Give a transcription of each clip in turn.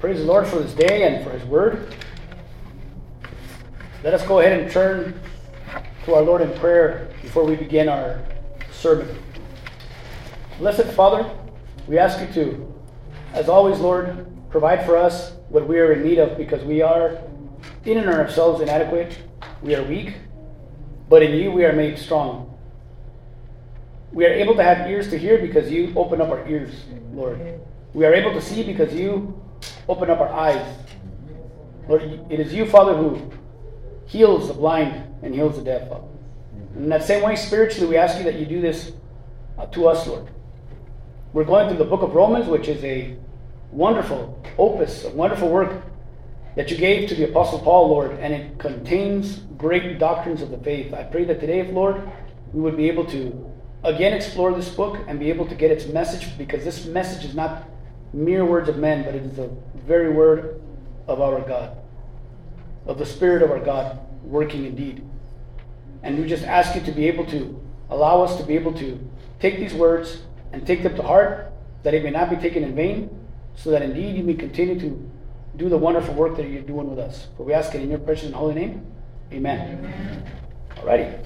Praise the Lord for this day and for His Word. Let us go ahead and turn to our Lord in prayer before we begin our sermon. Blessed Father, we ask you to, as always, Lord, provide for us what we are in need of because we are in and ourselves inadequate. We are weak, but in you we are made strong. We are able to have ears to hear because you open up our ears, Lord. We are able to see because you open up our eyes. Lord, it is you, Father, who heals the blind and heals the deaf, Father. In that same way, spiritually, we ask you that you do this uh, to us, Lord. We're going through the book of Romans, which is a wonderful opus, a wonderful work that you gave to the Apostle Paul, Lord, and it contains great doctrines of the faith. I pray that today, Lord, we would be able to again explore this book and be able to get its message because this message is not mere words of men, but it is the very word of our God, of the Spirit of our God working indeed. And we just ask you to be able to allow us to be able to take these words and take them to heart, that it may not be taken in vain, so that indeed you may continue to do the wonderful work that you're doing with us. For we ask it in your precious and holy name. Amen. Amen. Alrighty.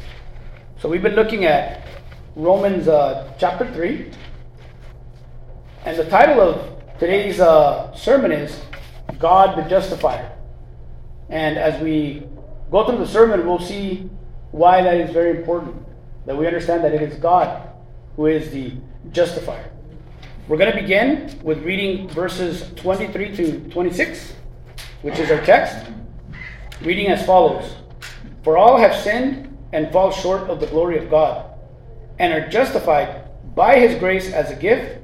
So we've been looking at Romans uh, chapter 3. And the title of today's uh, sermon is God the Justifier. And as we go through the sermon, we'll see why that is very important. That we understand that it is God who is the justifier. We're going to begin with reading verses 23 to 26, which is our text. Reading as follows For all have sinned and fall short of the glory of God, and are justified by his grace as a gift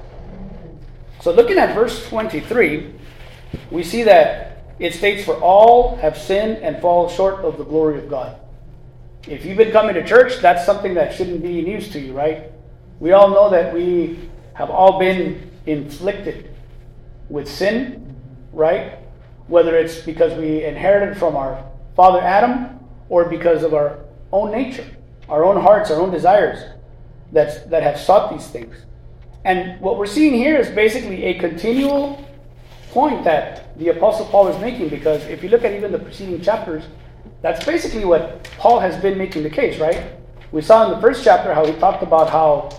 So, looking at verse 23, we see that it states, For all have sinned and fall short of the glory of God. If you've been coming to church, that's something that shouldn't be news to you, right? We all know that we have all been inflicted with sin, right? Whether it's because we inherited from our father Adam or because of our own nature, our own hearts, our own desires that's, that have sought these things. And what we're seeing here is basically a continual point that the Apostle Paul is making because if you look at even the preceding chapters, that's basically what Paul has been making the case, right? We saw in the first chapter how he talked about how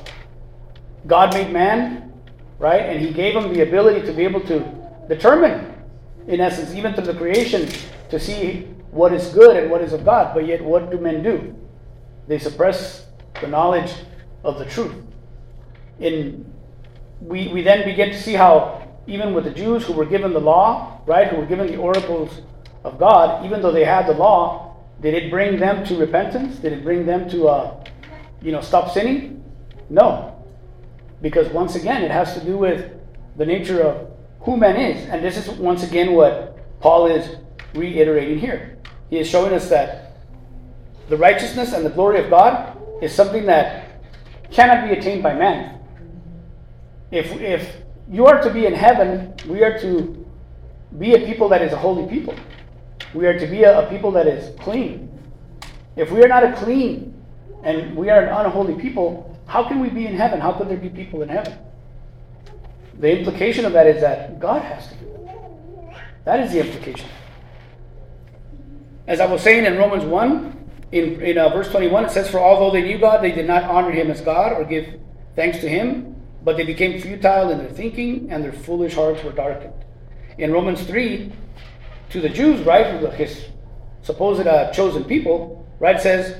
God made man, right? And he gave him the ability to be able to determine, in essence, even through the creation, to see what is good and what is of God. But yet, what do men do? They suppress the knowledge of the truth. In we, we then begin to see how even with the Jews who were given the law, right, who were given the oracles of God, even though they had the law, did it bring them to repentance? Did it bring them to, uh, you know, stop sinning? No, because once again, it has to do with the nature of who man is, and this is once again what Paul is reiterating here. He is showing us that the righteousness and the glory of God is something that cannot be attained by man if, if you are to be in heaven, we are to be a people that is a holy people. We are to be a, a people that is clean. If we are not a clean and we are an unholy people, how can we be in heaven? How could there be people in heaven? The implication of that is that God has to do it. That is the implication. As I was saying in Romans 1, in, in uh, verse 21, it says, For although they knew God, they did not honor him as God or give thanks to him but they became futile in their thinking, and their foolish hearts were darkened. In Romans 3, to the Jews, right, his supposed uh, chosen people, right, says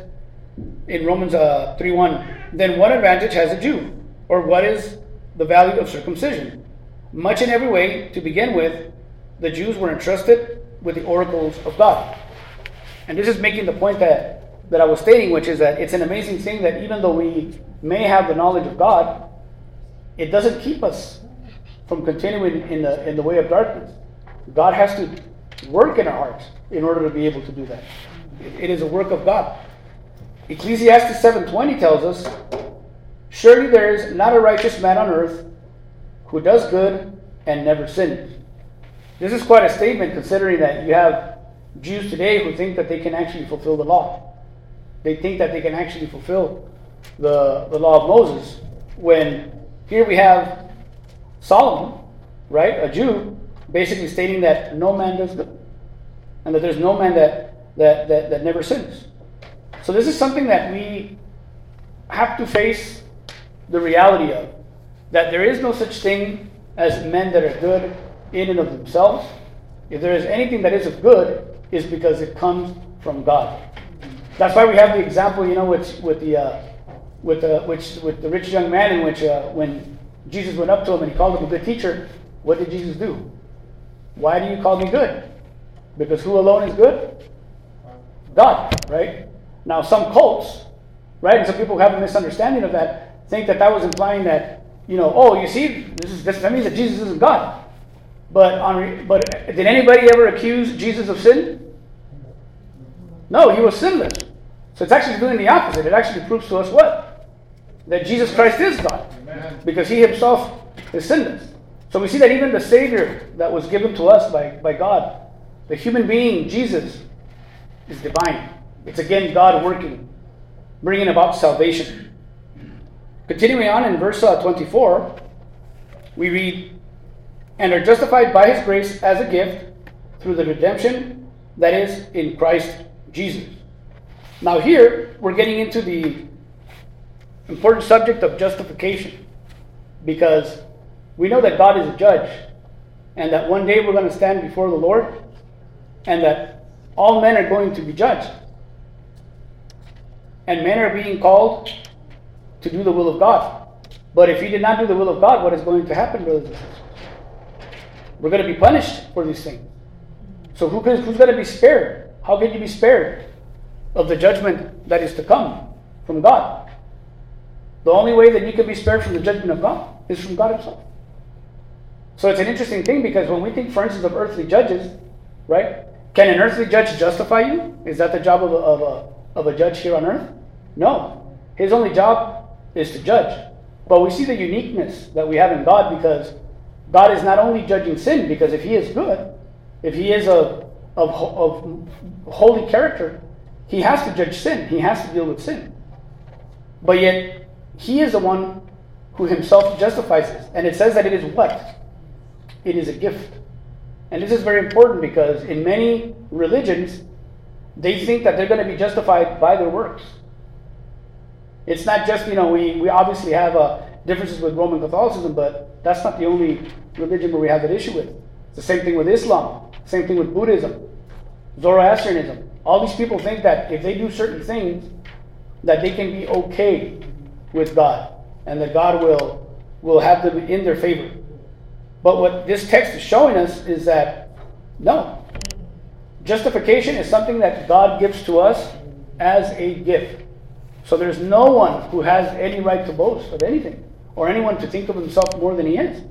in Romans uh, 3 1, then what advantage has a Jew? Or what is the value of circumcision? Much in every way, to begin with, the Jews were entrusted with the oracles of God. And this is making the point that, that I was stating, which is that it's an amazing thing that even though we may have the knowledge of God, it doesn't keep us from continuing in the, in the way of darkness. God has to work in our hearts in order to be able to do that. It is a work of God. Ecclesiastes 7:20 tells us, "Surely there is not a righteous man on earth who does good and never sins." This is quite a statement considering that you have Jews today who think that they can actually fulfill the law. They think that they can actually fulfill the, the law of Moses when here we have Solomon, right, a Jew, basically stating that no man does good and that there's no man that, that, that, that never sins. So this is something that we have to face the reality of that there is no such thing as men that are good in and of themselves. If there is anything that is of good, is because it comes from God. That's why we have the example, you know, with with the uh, with the which with the rich young man, in which uh, when Jesus went up to him and he called him a good teacher, what did Jesus do? Why do you call me good? Because who alone is good? God, right? Now, some cults, right, and some people who have a misunderstanding of that think that that was implying that, you know, oh, you see, this is this, that means that Jesus isn't God. But on, but did anybody ever accuse Jesus of sin? No, he was sinless. So it's actually doing the opposite. It actually proves to us what? That Jesus Christ is God. Because he himself is sinless. So we see that even the Savior that was given to us by, by God, the human being, Jesus, is divine. It's again God working, bringing about salvation. Continuing on in verse uh, 24, we read, And are justified by his grace as a gift through the redemption that is in Christ Jesus. Now, here we're getting into the important subject of justification because we know that God is a judge and that one day we're going to stand before the Lord and that all men are going to be judged. And men are being called to do the will of God. But if you did not do the will of God, what is going to happen, brothers and sisters? We're going to be punished for these things. So who can, who's going to be spared? How can you be spared of the judgment that is to come from God? The only way that you can be spared from the judgment of God is from God Himself. So it's an interesting thing because when we think, for instance, of earthly judges, right? Can an earthly judge justify you? Is that the job of a, of a, of a judge here on earth? No. His only job is to judge. But we see the uniqueness that we have in God because God is not only judging sin, because if He is good, if He is of, of, of holy character, He has to judge sin. He has to deal with sin. But yet, He is the one who Himself justifies us. And it says that it is what? It is a gift. And this is very important because in many religions, they think that they're going to be justified by their works. It's not just, you know, we, we obviously have uh, differences with Roman Catholicism, but that's not the only religion where we have that issue with. It's the same thing with Islam, same thing with Buddhism, Zoroastrianism. All these people think that if they do certain things, that they can be okay with God and that God will, will have them in their favor. But what this text is showing us is that no. Justification is something that God gives to us as a gift. So there's no one who has any right to boast of anything or anyone to think of himself more than he is.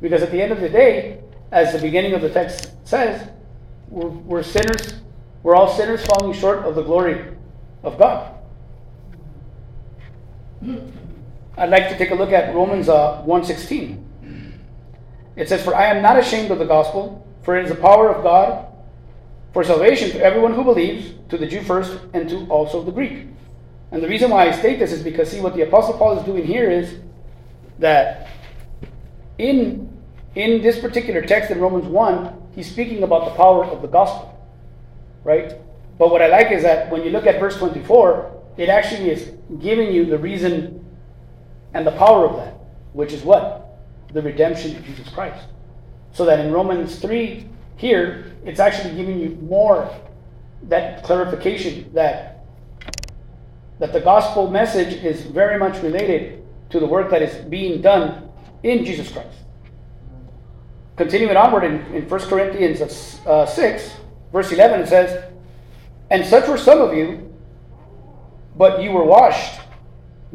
Because at the end of the day, as the beginning of the text says, we're, we're sinners, we're all sinners falling short of the glory of God. I'd like to take a look at Romans uh, 1.16. It says, For I am not ashamed of the gospel, for it is the power of God for salvation to everyone who believes, to the Jew first, and to also the Greek. And the reason why I state this is because, see, what the Apostle Paul is doing here is that in, in this particular text in Romans 1, he's speaking about the power of the gospel, right? But what I like is that when you look at verse 24, it actually is giving you the reason and the power of that, which is what? the redemption of Jesus Christ. So that in Romans 3, here, it's actually giving you more that clarification that, that the gospel message is very much related to the work that is being done in Jesus Christ. Continuing onward in, in 1 Corinthians uh, 6, verse 11, it says, And such were some of you, but you were washed,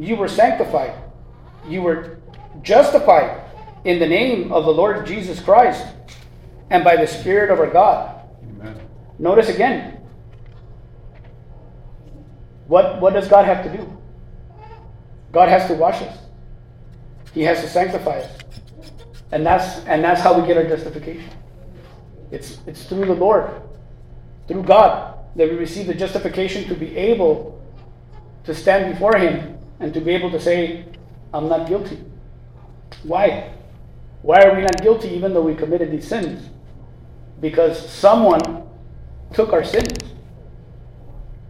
you were sanctified, you were justified in the name of the Lord Jesus Christ and by the Spirit of our God. Amen. Notice again. What, what does God have to do? God has to wash us. He has to sanctify us. And that's and that's how we get our justification. It's it's through the Lord, through God, that we receive the justification to be able to stand before Him and to be able to say, I'm not guilty. Why? Why are we not guilty even though we committed these sins? Because someone took our sins.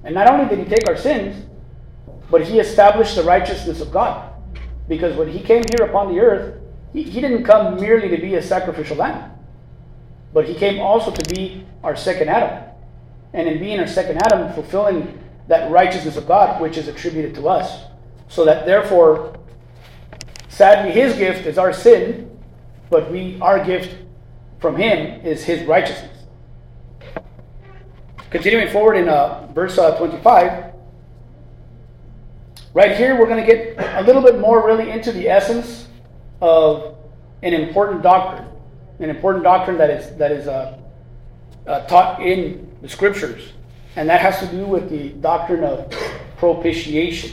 And not only did he take our sins, but he established the righteousness of God. Because when he came here upon the earth, he, he didn't come merely to be a sacrificial lamb, but he came also to be our second Adam. And in being our second Adam, fulfilling that righteousness of God which is attributed to us. So that therefore, sadly, his gift is our sin, but we our gift from him is his righteousness. Continuing forward in uh, verse uh, 25, right here we're going to get a little bit more really into the essence of an important doctrine, an important doctrine that is that is uh, uh, taught in the scriptures, and that has to do with the doctrine of propitiation.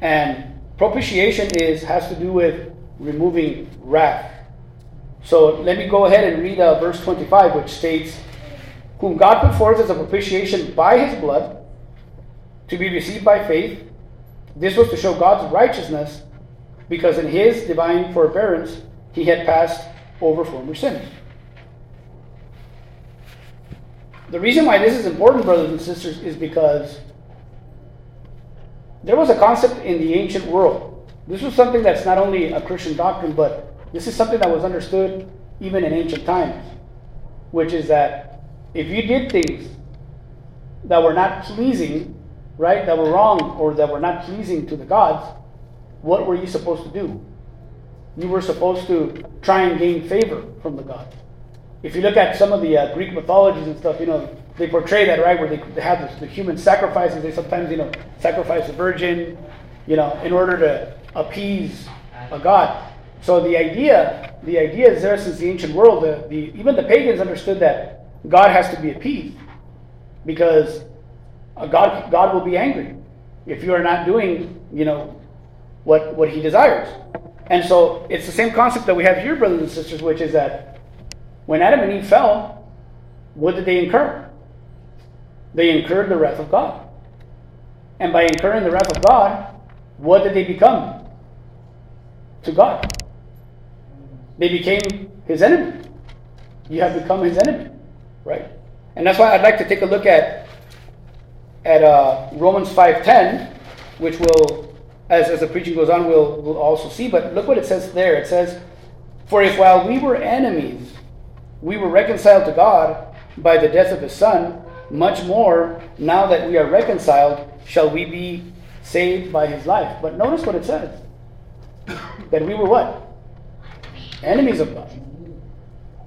And propitiation is has to do with removing wrath. So let me go ahead and read uh, verse 25, which states, "Whom God put forth as a propitiation by His blood, to be received by faith." This was to show God's righteousness because in his divine forbearance he had passed over former sins. The reason why this is important, brothers and sisters, is because there was a concept in the ancient world. This was something that's not only a Christian doctrine, but this is something that was understood even in ancient times, which is that if you did things that were not pleasing, right, that were wrong or that were not pleasing to the gods, what were you supposed to do? You were supposed to try and gain favor from the gods. If you look at some of the uh, Greek mythologies and stuff, you know, they portray that, right, where they, have this, the human sacrifices. They sometimes, you know, sacrifice a virgin, you know, in order to appease a god. So the idea, the idea is there since the ancient world. The, the, even the pagans understood that God has to be appeased because God, God will be angry if you are not doing, you know, what, what he desires. And so it's the same concept that we have here, brothers and sisters, which is that when Adam and Eve fell, what did they incur? They incurred the wrath of God. And by incurring the wrath of God, what did they become? To God. They became his enemy. You have become his enemy, right? And that's why I'd like to take a look at at uh, Romans 5.10, which will as, as the preaching goes on, we'll, we'll also see. But look what it says there. It says, For if while we were enemies, we were reconciled to God by the death of his Son, much more, now that we are reconciled, shall we be saved by his life. But notice what it says that we were what? Enemies of God.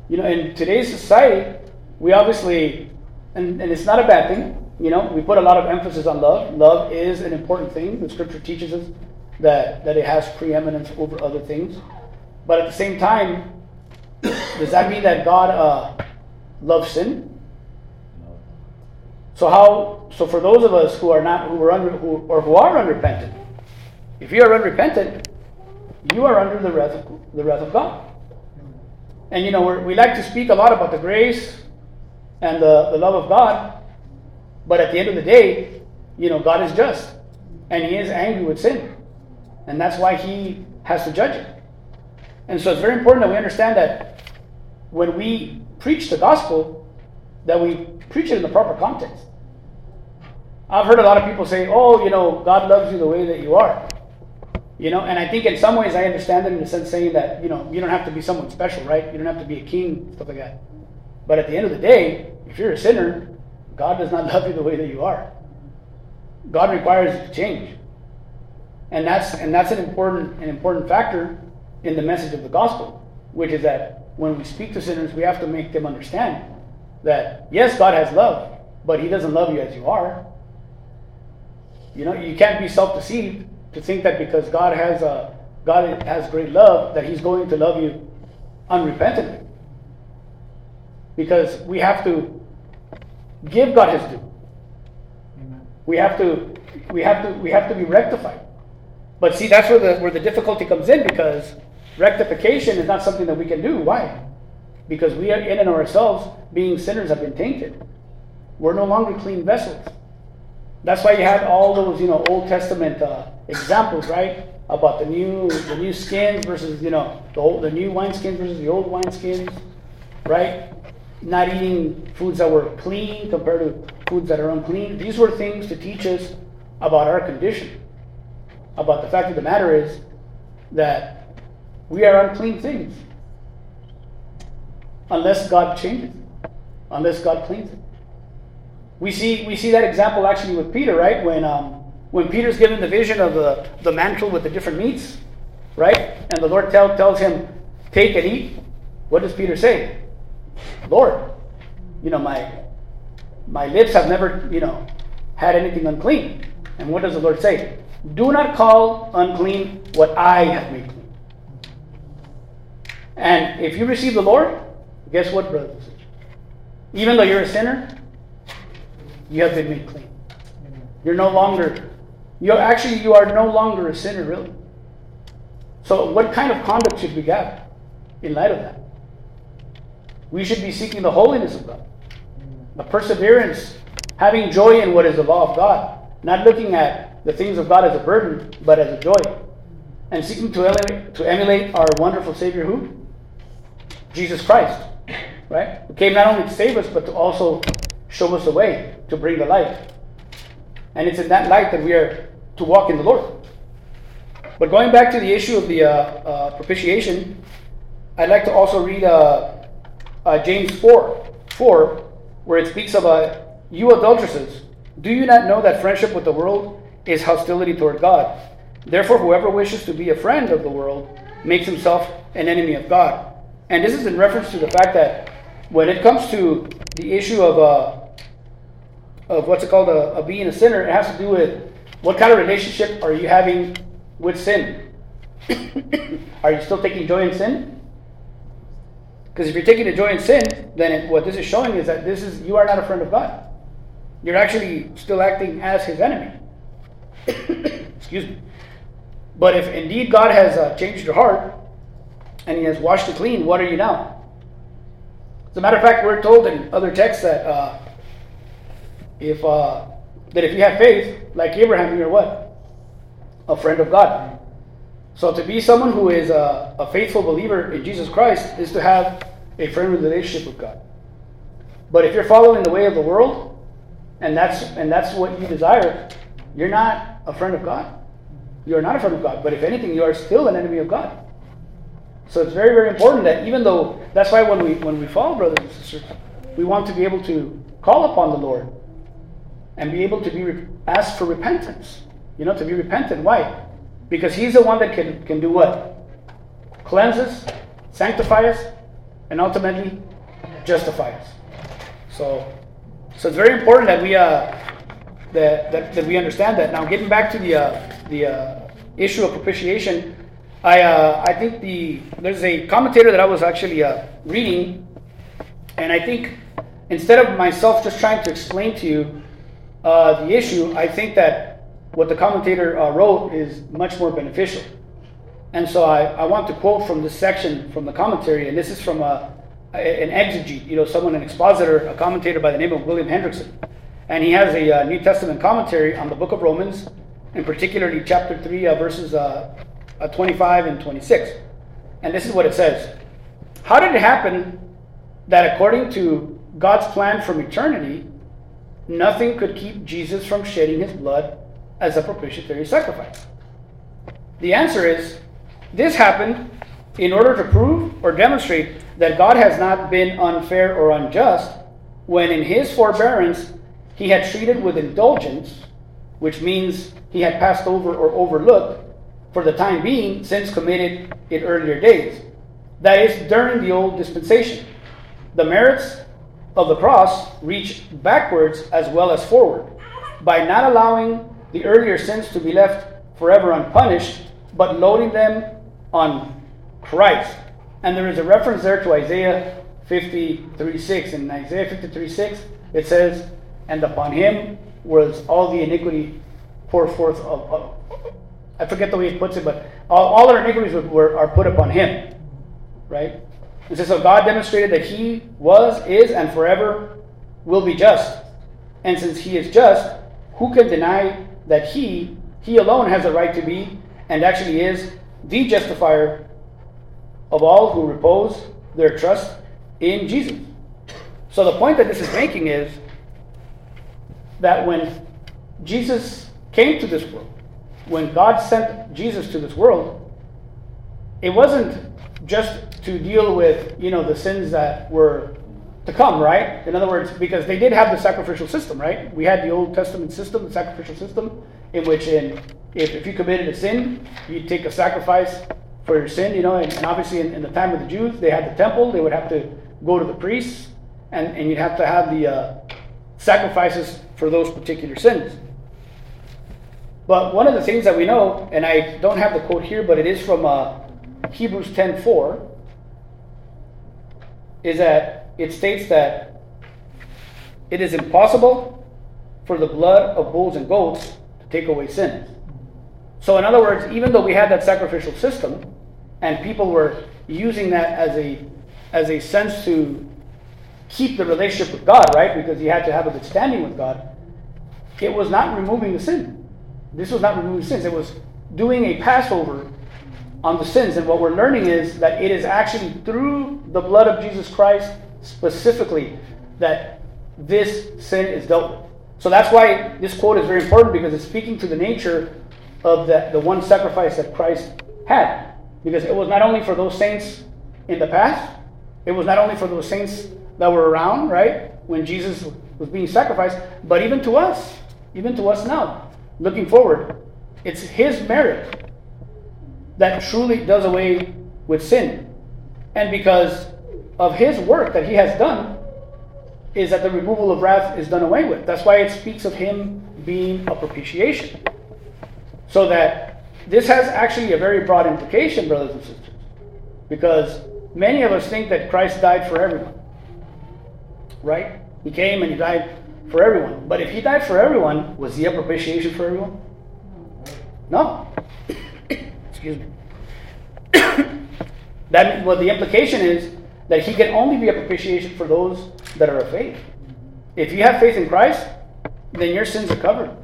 You know, in today's society, we obviously, and, and it's not a bad thing, you know, we put a lot of emphasis on love. Love is an important thing. The scripture teaches us that, that it has preeminence over other things. But at the same time, does that mean that God uh, loves sin? So how? So for those of us who are not, who are under, who, or who are unrepentant, if you are unrepentant, you are under the wrath of the wrath of God. And you know, we like to speak a lot about the grace and the, the love of God, but at the end of the day, you know, God is just and He is angry with sin. And that's why He has to judge it. And so it's very important that we understand that when we preach the gospel, that we preach it in the proper context. I've heard a lot of people say, oh, you know, God loves you the way that you are. You know, and I think in some ways I understand it in the sense saying that, you know, you don't have to be someone special, right? You don't have to be a king, stuff like that. But at the end of the day, if you're a sinner, God does not love you the way that you are. God requires you to change. And that's and that's an important an important factor in the message of the gospel, which is that when we speak to sinners, we have to make them understand that yes, God has love, but He doesn't love you as you are. You know, you can't be self-deceived to think that because God has a God has great love that He's going to love you unrepentantly. because we have to give God his due. We have to we have to we have to be rectified. But see, that's where the where the difficulty comes in because rectification is not something that we can do. Why? Because we are in and of ourselves, being sinners, have been tainted. We're no longer clean vessels. That's why you had all those, you know, Old Testament uh, examples, right? About the new, the new skins versus, you know, the old, the new wineskins versus the old wineskins, right? Not eating foods that were clean compared to foods that are unclean. These were things to teach us about our condition. About the fact of the matter is that we are unclean things unless God changes, unless God cleans it. We see, we see that example actually with Peter, right? When, um, when Peter's given the vision of the, the mantle with the different meats, right? And the Lord tell, tells him, take and eat. What does Peter say? Lord, you know, my, my lips have never, you know, had anything unclean. And what does the Lord say? Do not call unclean what I have made clean. And if you receive the Lord, guess what, brothers? Even though you're a sinner, you have been made clean. You're no longer, you're actually you are no longer a sinner, really. So what kind of conduct should we have in light of that? We should be seeking the holiness of God, the perseverance, having joy in what is the law of God, not looking at the things of God as a burden, but as a joy, and seeking to emulate, to emulate our wonderful Savior, who Jesus Christ, right? Who came not only to save us, but to also show us the way to bring the light. And it's in that light that we are to walk in the Lord. But going back to the issue of the uh, uh, propitiation, I'd like to also read uh, uh James 4, 4, where it speaks of uh, you adulteresses. Do you not know that friendship with the world is hostility toward God? Therefore, whoever wishes to be a friend of the world makes himself an enemy of God. And this is in reference to the fact that when it comes to the issue of uh, of what's it called a, a being a sinner, it has to do with what kind of relationship are you having with sin? are you still taking joy in sin? Because if you're taking a joy in sin, then it, what this is showing is that this is you are not a friend of God. You're actually still acting as His enemy. Excuse me. But if indeed God has uh, changed your heart and He has washed it clean, what are you now? As a matter of fact, we're told in other texts that uh, if uh, that if you have faith, like Abraham, you're what? A friend of God. So to be someone who is a, a faithful believer in Jesus Christ is to have a friendly relationship with God. But if you're following the way of the world, and that's and that's what you desire, you're not a friend of God. You're not a friend of God. But if anything, you are still an enemy of God. So it's very, very important that even though that's why when we when we fall, brothers and sisters, we want to be able to call upon the Lord and be able to be asked for repentance. You know, to be repentant. Why? Because He's the one that can, can do what? Cleanse us, sanctify us, and ultimately justify us. So, so it's very important that we uh, that, that, that we understand that. Now, getting back to the uh, the uh, issue of propitiation, I uh, I think the there's a commentator that I was actually uh, reading, and I think instead of myself just trying to explain to you uh, the issue, I think that what the commentator uh, wrote is much more beneficial. And so I, I want to quote from this section from the commentary, and this is from a, a, an exegete, you know, someone, an expositor, a commentator by the name of William Hendriksen. And he has a uh, New Testament commentary on the book of Romans, and particularly chapter 3, uh, verses uh, uh, 25 and 26. And this is what it says How did it happen that according to God's plan from eternity, nothing could keep Jesus from shedding his blood as a propitiatory sacrifice? The answer is this happened in order to prove or demonstrate that God has not been unfair or unjust when in his forbearance he had treated with indulgence, which means he had passed over or overlooked for the time being sins committed in earlier days. That is, during the old dispensation. The merits of the cross reach backwards as well as forward by not allowing the earlier sins to be left forever unpunished, but loading them on Christ. And there is a reference there to Isaiah 53 6. In Isaiah 53 6, it says, And upon him was all the iniquity poured forth of I forget the way he puts it, but all, all our iniquities were, were, are put upon him. Right? And says, So God demonstrated that he was, is, and forever will be just. And since he is just, who can deny that he, he alone has the right to be, and actually is, the justifier of all who repose their trust in Jesus? So the point that this is making is that when Jesus came to this world, when God sent Jesus to this world, it wasn't just to deal with, you know, the sins that were to come, right? In other words, because they did have the sacrificial system, right? We had the Old Testament system, the sacrificial system, in which in if, if you committed a sin, you'd take a sacrifice for your sin, you know, and, and obviously in, in, the time of the Jews, they had the temple, they would have to go to the priests, and, and you'd have to have the uh, sacrifices for those particular sins. But one of the things that we know, and I don't have the quote here, but it is from uh, Hebrews 10:4, is that it states that it is impossible for the blood of bulls and goats to take away sins. So, in other words, even though we had that sacrificial system, and people were using that as a as a sense to keep the relationship with God, right? Because you had to have a good standing with God. It was not removing the sin. This was not removing sins. It was doing a Passover on the sins. And what we're learning is that it is actually through the blood of Jesus Christ specifically that this sin is dealt with. So that's why this quote is very important because it's speaking to the nature of the, the one sacrifice that Christ had. Because it was not only for those saints in the past, it was not only for those saints that were around, right, when Jesus was being sacrificed, but even to us, even to us now, looking forward. It's His merit that truly does away with sin. And because of His work that He has done, is that the removal of wrath is done away with. That's why it speaks of Him being a propitiation. So that this has actually a very broad implication, brothers and sisters. Because many of us think that Christ died for everyone. Right? He came and he died for everyone. But if he died for everyone, was he a propitiation for everyone? No. Excuse me. that well the implication is that he can only be a propitiation for those that are of faith. If you have faith in Christ, then your sins are covered.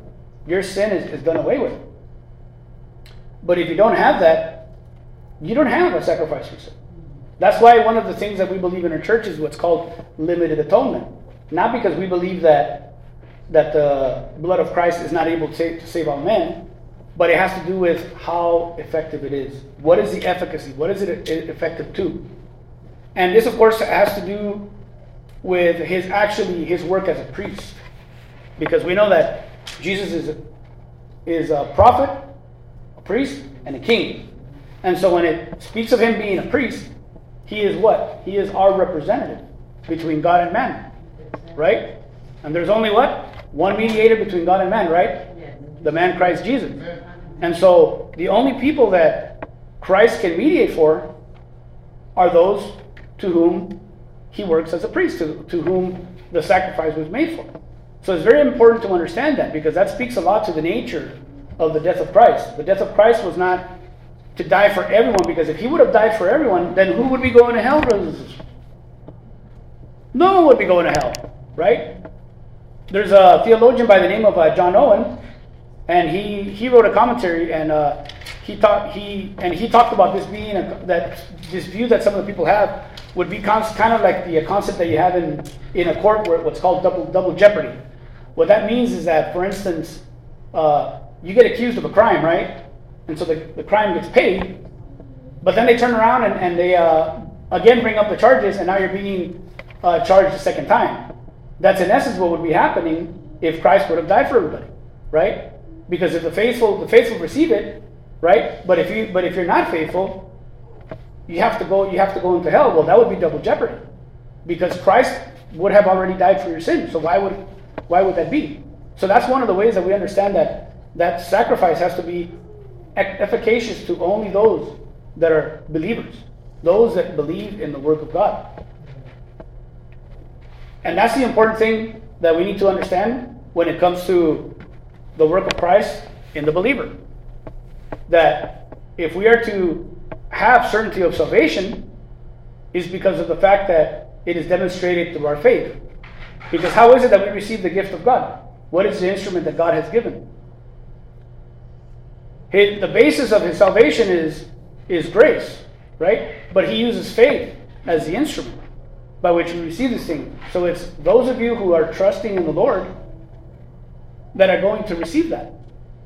Your sin is, is done away with. But if you don't have that, you don't have a sacrifice for sin. That's why one of the things that we believe in our church is what's called limited atonement. Not because we believe that that the blood of Christ is not able to save, to save all men, but it has to do with how effective it is. What is the efficacy? What is it effective to? And this, of course, has to do with his actually his work as a priest, because we know that Jesus is a, is a prophet, a priest, and a king. And so when it speaks of him being a priest, he is what? He is our representative between God and man. Right? And there's only what? One mediator between God and man, right? The man Christ Jesus. And so the only people that Christ can mediate for are those to whom he works as a priest, to, to whom the sacrifice was made for. So it's very important to understand that because that speaks a lot to the nature of the death of Christ. The death of Christ was not to die for everyone because if he would have died for everyone, then who would be going to hell, brothers and sisters? No one would be going to hell, right? There's a theologian by the name of uh, John Owen, and he, he wrote a commentary and uh, he talked he and he talked about this being a, that this view that some of the people have would be con- kind of like the concept that you have in in a court where what's called double double jeopardy. What that means is that, for instance, uh, you get accused of a crime, right? And so the, the crime gets paid, but then they turn around and, and they uh, again bring up the charges, and now you're being uh, charged a second time. That's in essence what would be happening if Christ would have died for everybody, right? Because if the faithful the faithful receive it, right? But if you but if you're not faithful, you have to go you have to go into hell. Well, that would be double jeopardy, because Christ would have already died for your sins. So why would why would that be? So that's one of the ways that we understand that that sacrifice has to be efficacious to only those that are believers, those that believe in the work of God. And that's the important thing that we need to understand when it comes to the work of Christ in the believer. That if we are to have certainty of salvation, is because of the fact that it is demonstrated through our faith. Because how is it that we receive the gift of God? What is the instrument that God has given? His, the basis of his salvation is, is grace, right? But he uses faith as the instrument by which we receive this thing. So it's those of you who are trusting in the Lord that are going to receive that.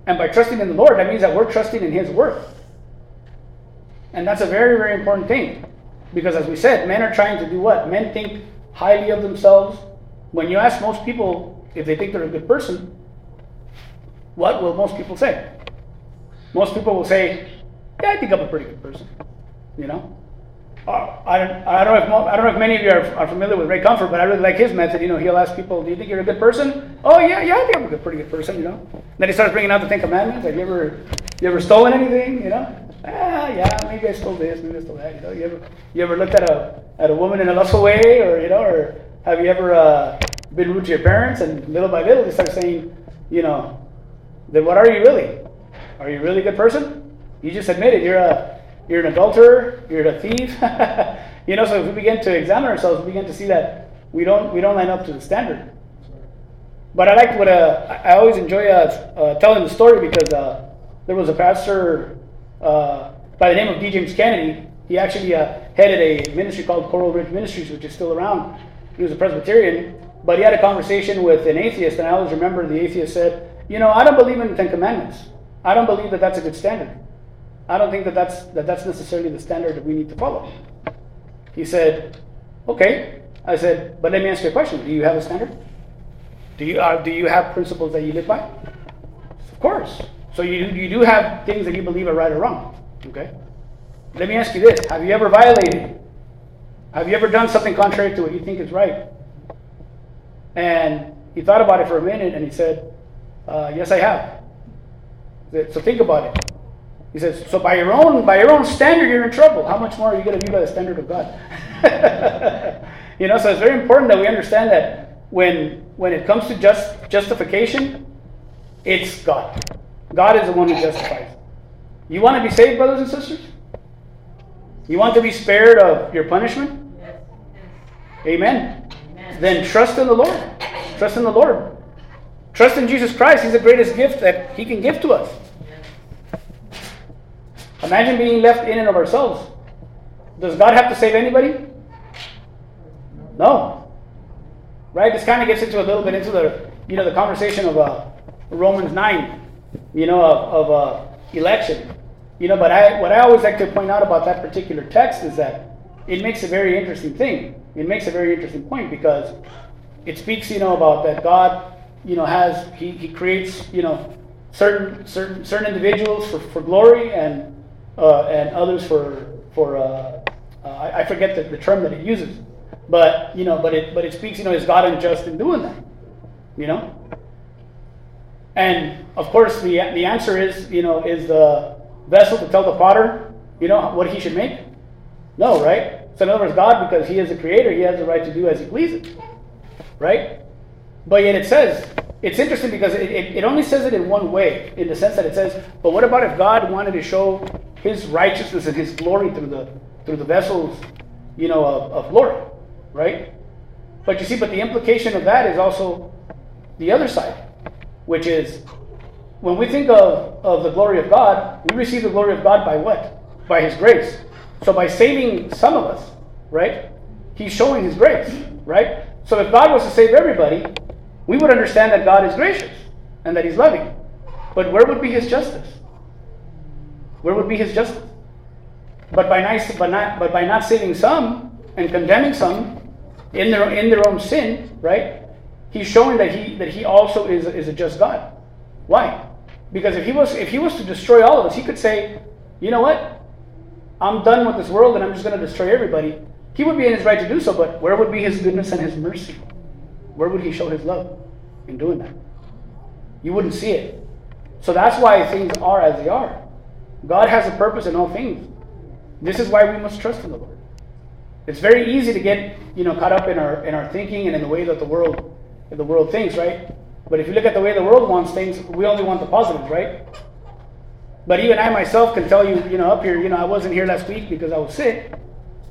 And by trusting in the Lord, that means that we're trusting in His work. And that's a very, very important thing. Because as we said, men are trying to do what? Men think highly of themselves. When you ask most people if they think they're a good person, what will most people say? Most people will say, Yeah, I think I'm a pretty good person. You know? Uh, I, don't, I, don't know if, I don't know if many of you are, are, familiar with Ray Comfort, but I really like his method. You know, he'll ask people, "Do you think you're a good person?" Oh yeah, yeah, I think I'm a good, pretty good person. You know. Then he starts bringing out the Ten Commandments. Like, you ever, you ever stolen anything? You know. Ah, yeah, maybe I stole this, maybe I stole that. You know, you ever, you ever looked at a at a woman in a lustful way, or you know, or have you ever uh, been rude to your parents? And little by little, they start saying, you know, then what are you really? Are you really a good person? You just admitted you're a you're an adulterer, you're a thief. you know, so if we begin to examine ourselves, we begin to see that we don't we don't line up to the standard. But I like what uh, I always enjoy uh, uh, telling the story because uh, there was a pastor uh, by the name of D. James Kennedy. He actually headed a ministry called Coral Ridge Ministries, which is still around. He was a Presbyterian, but he had a conversation with an atheist, and I always remember the atheist said, "You know, I don't believe in the Ten Commandments. I don't believe that that's a good standard." I don't think that that's, that that's necessarily the standard that we need to follow. He said, Okay. I said, But let me ask you a question. Do you have a standard? Do you, uh, do you have principles that you live by? Of course. So you, you do have things that you believe are right or wrong. Okay? Let me ask you this Have you ever violated? Have you ever done something contrary to what you think is right? And he thought about it for a minute and he said, uh, Yes, I have. So think about it. He says, so by your own by your own standard, you're in trouble. How much more are you going to be by the standard of God? you know, so it's very important that we understand that when when it comes to just justification, it's God. God is the one who justifies. You want to be saved, brothers and sisters? You want to be spared of your punishment? Yes. Amen. Amen. Then trust in the Lord. Trust in the Lord. Trust in Jesus Christ. He's the greatest gift that He can give to us. Imagine being left in and of ourselves. Does God have to save anybody? No. Right? This kind of gets into a little bit into the you know the conversation of uh, Romans nine, you know, of, of uh, election. You know, but I what I always like to point out about that particular text is that it makes a very interesting thing. It makes a very interesting point because it speaks, you know, about that God, you know, has he, he creates, you know, certain certain certain individuals for, for glory and uh, and others for for uh, uh, I, I, forget the, the term that it uses, but you know, but it but it speaks, you know, is God unjust in doing that? You know, and of course the the answer is you know is the vessel to tell the potter you know what he should make? No, right? So in other words, God, because He is the Creator, He has the right to do as He pleases, right? But yet it says it's interesting because it, it, it, only says it in one way, in the sense that it says, but what about if God wanted to show his righteousness and his glory through the through the vessels, you know, of, of glory, right? But you see, but the implication of that is also the other side, which is when we think of, of the glory of God, we receive the glory of God by what? By his grace. So by saving some of us, right? He's showing his grace, right? So if God was to save everybody, we would understand that God is gracious and that he's loving. But where would be his justice? Where would be his justice? But by nice, but not, but by not saving some and condemning some in their in their own sin, right? He's showing that he that he also is is a just God. Why? Because if he was if he was to destroy all of us, he could say, you know what? I'm done with this world and I'm just going to destroy everybody. He would be in his right to do so, but where would be his goodness and his mercy? Where would he show his love in doing that? You wouldn't see it. So that's why things are as they are. God has a purpose in all things. This is why we must trust in the Lord. It's very easy to get you know caught up in our in our thinking and in the way that the world the world thinks, right? But if you look at the way the world wants things, we only want the positives, right? But even I myself can tell you, you know, up here, you know, I wasn't here last week because I was sick,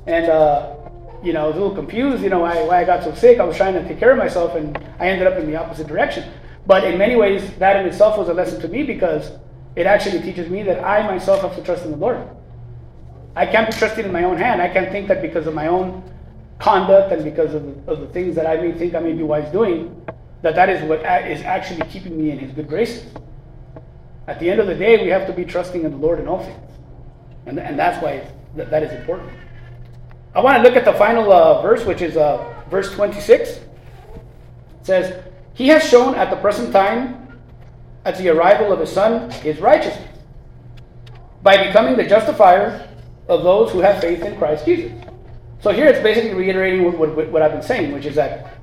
and uh, you know, I was a little confused, you know, why, why I got so sick. I was trying to take care of myself, and I ended up in the opposite direction. But in many ways, that in itself was a lesson to me because it actually teaches me that I myself have to trust in the Lord. I can't be trusting in my own hand. I can't think that because of my own conduct and because of of the things that I may think I may be wise doing, that that is what is actually keeping me in His good graces. At the end of the day, we have to be trusting in the Lord in all things. And, and that's why that, that is important. I want to look at the final uh, verse, which is uh, verse 26. It says, He has shown at the present time, at the arrival of His Son, His righteousness, by becoming the justifier of those who have faith in Christ Jesus. So here it's basically reiterating what, what, what I've been saying, which is that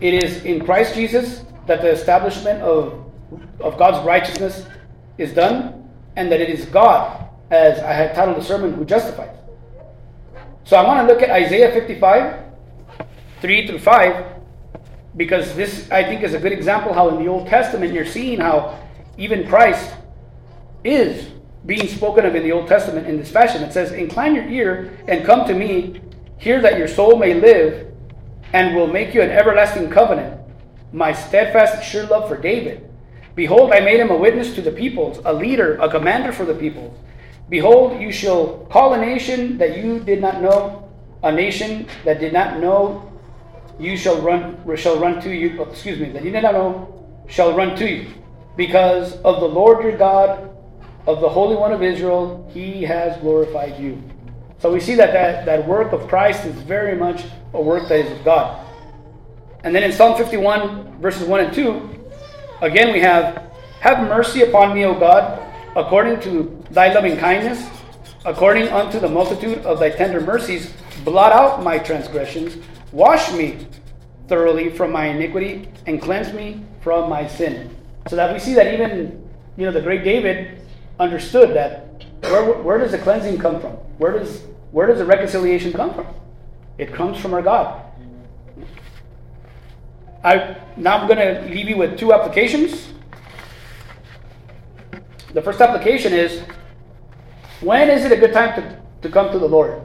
it is in Christ Jesus that the establishment of, of God's righteousness is done, and that it is God, as I had titled the sermon, who justifies. So I want to look at Isaiah 55, 3 through 5, because this, I think, is a good example how in the Old Testament you're seeing how even Christ is being spoken of in the Old Testament in this fashion. It says, Incline your ear and come to me, hear that your soul may live, and will make you an everlasting covenant, my steadfast sure love for David. Behold, I made him a witness to the peoples, a leader, a commander for the peoples. Behold, you shall call a nation that you did not know, a nation that did not know, you shall run shall run to you. Oh, excuse me, the know shall run to you, because of the Lord your God, of the Holy One of Israel, He has glorified you. So we see that that, that work of Christ is very much a work that is of God. And then in Psalm 51, verses 1 and 2, again we have, Have mercy upon me, O God, according to thy loving kindness, according unto the multitude of thy tender mercies, blot out my transgressions, wash me thoroughly from my iniquity, and cleanse me from my sin. So that we see that even, you know, the great David understood that where, where does the cleansing come from? Where does, where does the reconciliation come from? It comes from our God. I, now I'm going to leave you with two applications. The first application is when is it a good time to, to come to the Lord?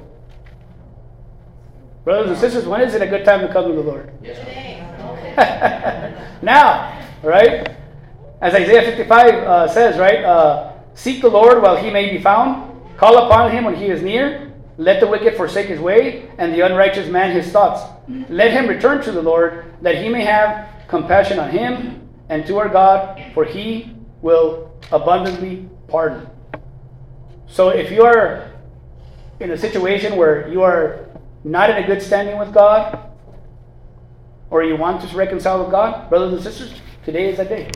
Brothers and sisters, when is it a good time to come to the Lord? now, right? As Isaiah 55 uh, says, right? Uh, Seek the Lord while he may be found. Call upon him when he is near. Let the wicked forsake his way, and the unrighteous man his thoughts. Let him return to the Lord, that he may have compassion on him and to our God, for he will abundantly pardon. So if you are in a situation where you are not in a good standing with God, or you want to reconcile with God, brothers and sisters, today is that day.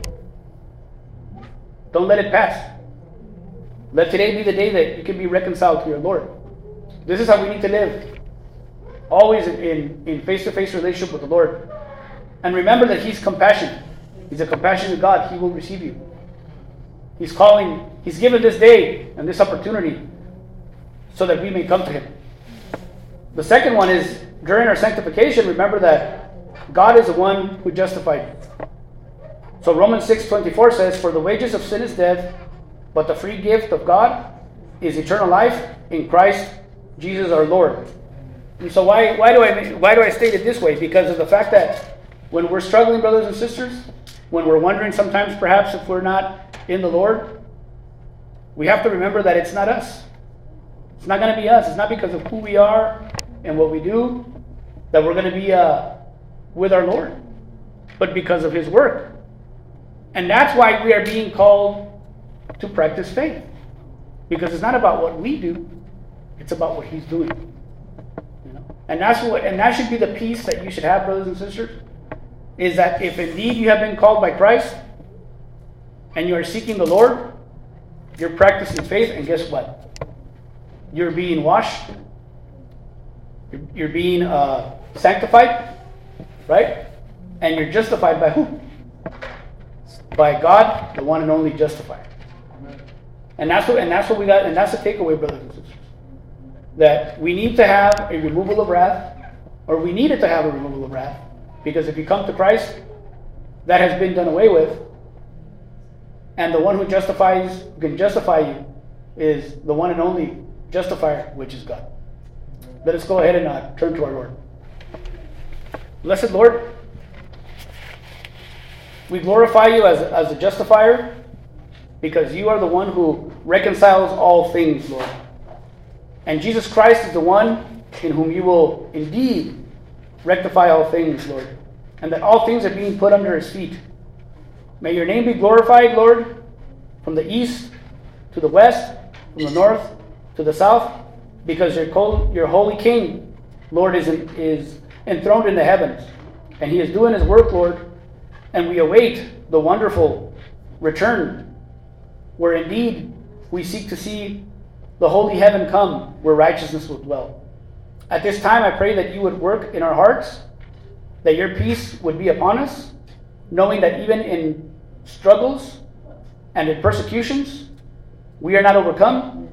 Don't let it pass. Let today be the day that you can be reconciled to your Lord. This is how we need to live. Always in face to face relationship with the Lord. And remember that He's compassionate. He's a compassionate God. He will receive you. He's calling, He's given this day and this opportunity so that we may come to Him. The second one is during our sanctification, remember that God is the one who justified. So Romans 6:24 says, For the wages of sin is death, but the free gift of God is eternal life in Christ Jesus our Lord. And so why, why, do I, why do I state it this way? Because of the fact that when we're struggling, brothers and sisters, when we're wondering sometimes perhaps if we're not in the Lord, we have to remember that it's not us. It's not going to be us. It's not because of who we are and what we do that we're going to be uh, with our Lord, but because of His work. And that's why we are being called to practice faith. Because it's not about what we do, it's about what he's doing. You know? And that's what and that should be the peace that you should have, brothers and sisters. Is that if indeed you have been called by Christ and you are seeking the Lord, you're practicing faith, and guess what? You're being washed, you're, being uh, sanctified, right? And you're justified by who? By God, the one and only justifier. And that's what and that's what we got, and that's the takeaway, brothers and sisters. that we need to have a removal of wrath, or we needed to have a removal of wrath, because if you come to Christ, that has been done away with, and the one who justifies, who can justify you, is the one and only justifier, which is God. Let us go ahead and uh, turn to our Lord. Blessed Lord, we glorify you as, as a justifier because you are the one who reconciles all things, Lord. And Jesus Christ is the one in whom you will indeed rectify all things, Lord. And that all things are being put under his feet. May your name be glorified, Lord, from the east to the west, from the north to the south, because your, your holy King, Lord, is, in, is enthroned in the heavens. And he is doing his work, Lord, and we await the wonderful return, where indeed we seek to see the holy heaven come, where righteousness will dwell. At this time, I pray that you would work in our hearts, that your peace would be upon us, knowing that even in struggles and in persecutions, we are not overcome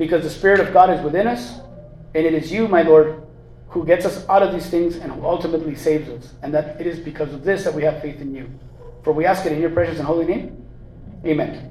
because the Spirit of God is within us, and it is you, my Lord, who gets us out of these things and who ultimately saves us. And that it is because of this that we have faith in you. For we ask it in your precious and holy name. Amen.